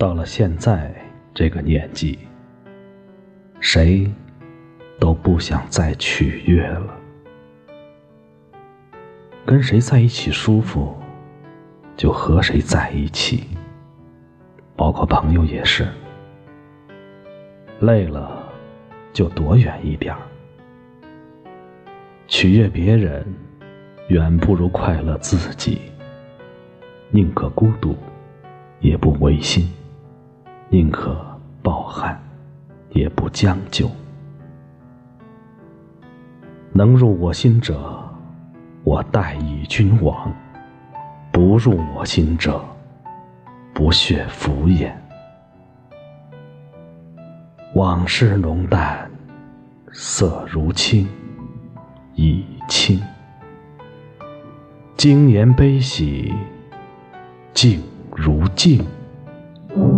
到了现在这个年纪，谁都不想再取悦了。跟谁在一起舒服，就和谁在一起，包括朋友也是。累了，就躲远一点。取悦别人，远不如快乐自己。宁可孤独，也不违心；宁可抱憾，也不将就。能入我心者，我待以君王；不入我心者，不屑敷衍。往事浓淡，色如青，已清；经年悲喜，静如镜，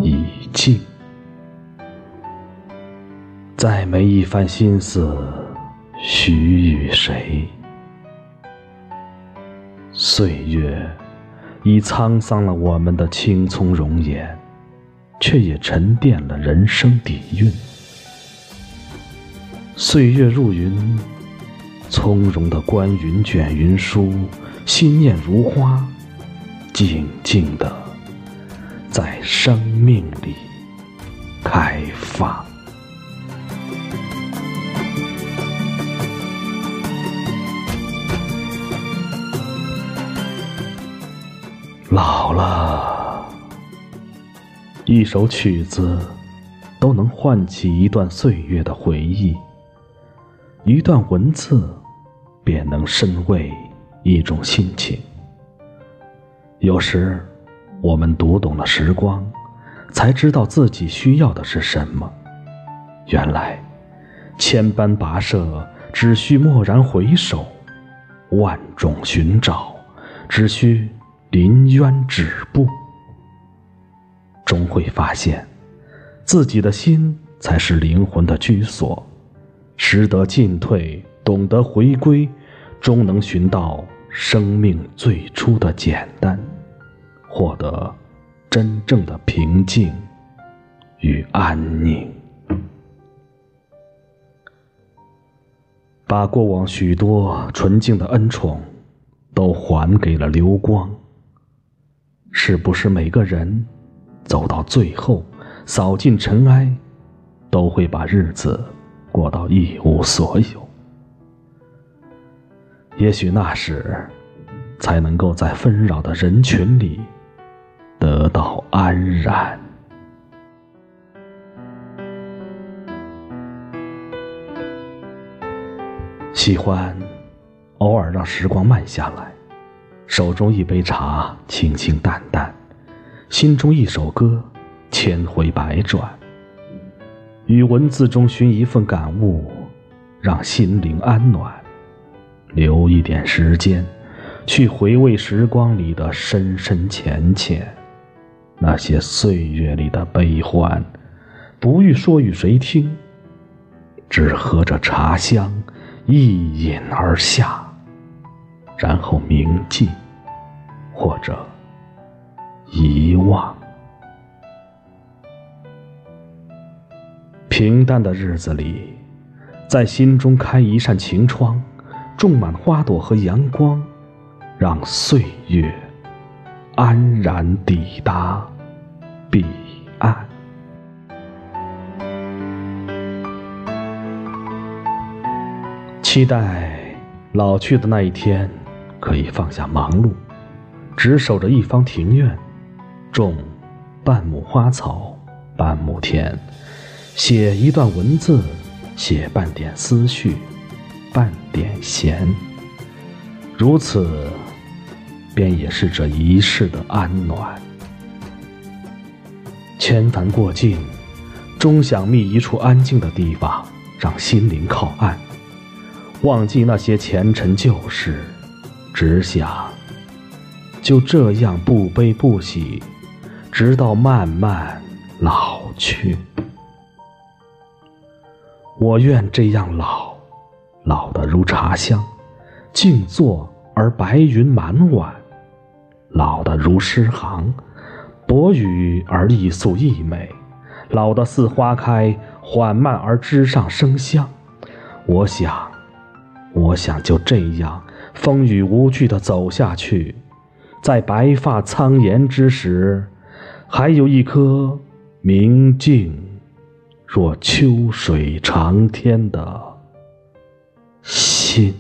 已静。再没一番心思许与谁。岁月已沧桑了我们的青葱容颜。却也沉淀了人生底蕴。岁月入云，从容的观云卷云舒，心念如花，静静的在生命里开放。老了。一首曲子都能唤起一段岁月的回忆，一段文字便能深慰一种心情。有时，我们读懂了时光，才知道自己需要的是什么。原来，千般跋涉只需蓦然回首，万种寻找只需临渊止步。终会发现，自己的心才是灵魂的居所。识得进退，懂得回归，终能寻到生命最初的简单，获得真正的平静与安宁。把过往许多纯净的恩宠，都还给了流光。是不是每个人？走到最后，扫尽尘埃，都会把日子过到一无所有。也许那时，才能够在纷扰的人群里安然。喜欢偶尔让时光慢下来，手中一杯茶，清清淡淡。心中一首歌，千回百转。于文字中寻一份感悟，让心灵安暖。留一点时间，去回味时光里的深深浅浅，那些岁月里的悲欢，不欲说与谁听，只喝着茶香，一饮而下，然后铭记，或者。遗忘。平淡的日子里，在心中开一扇晴窗，种满花朵和阳光，让岁月安然抵达期待老去的那一天，可以放下忙碌，只守着一方庭院。种半亩花草，半亩田，写一段文字，写半点思绪，半点闲。如此，便也是这一世的安暖。千帆过尽，终想觅一处安静的地方，让心灵靠岸，忘记那些前尘旧事，只想就这样不悲不喜。直到慢慢老去，我愿这样老，老得如茶香，静坐而白云满碗；老得如诗行，薄雨而易素溢美，老得似花开，缓慢而枝上生香。我想，我想就这样风雨无惧的走下去，在白发苍颜之时，还有一颗明净若秋水长天的心。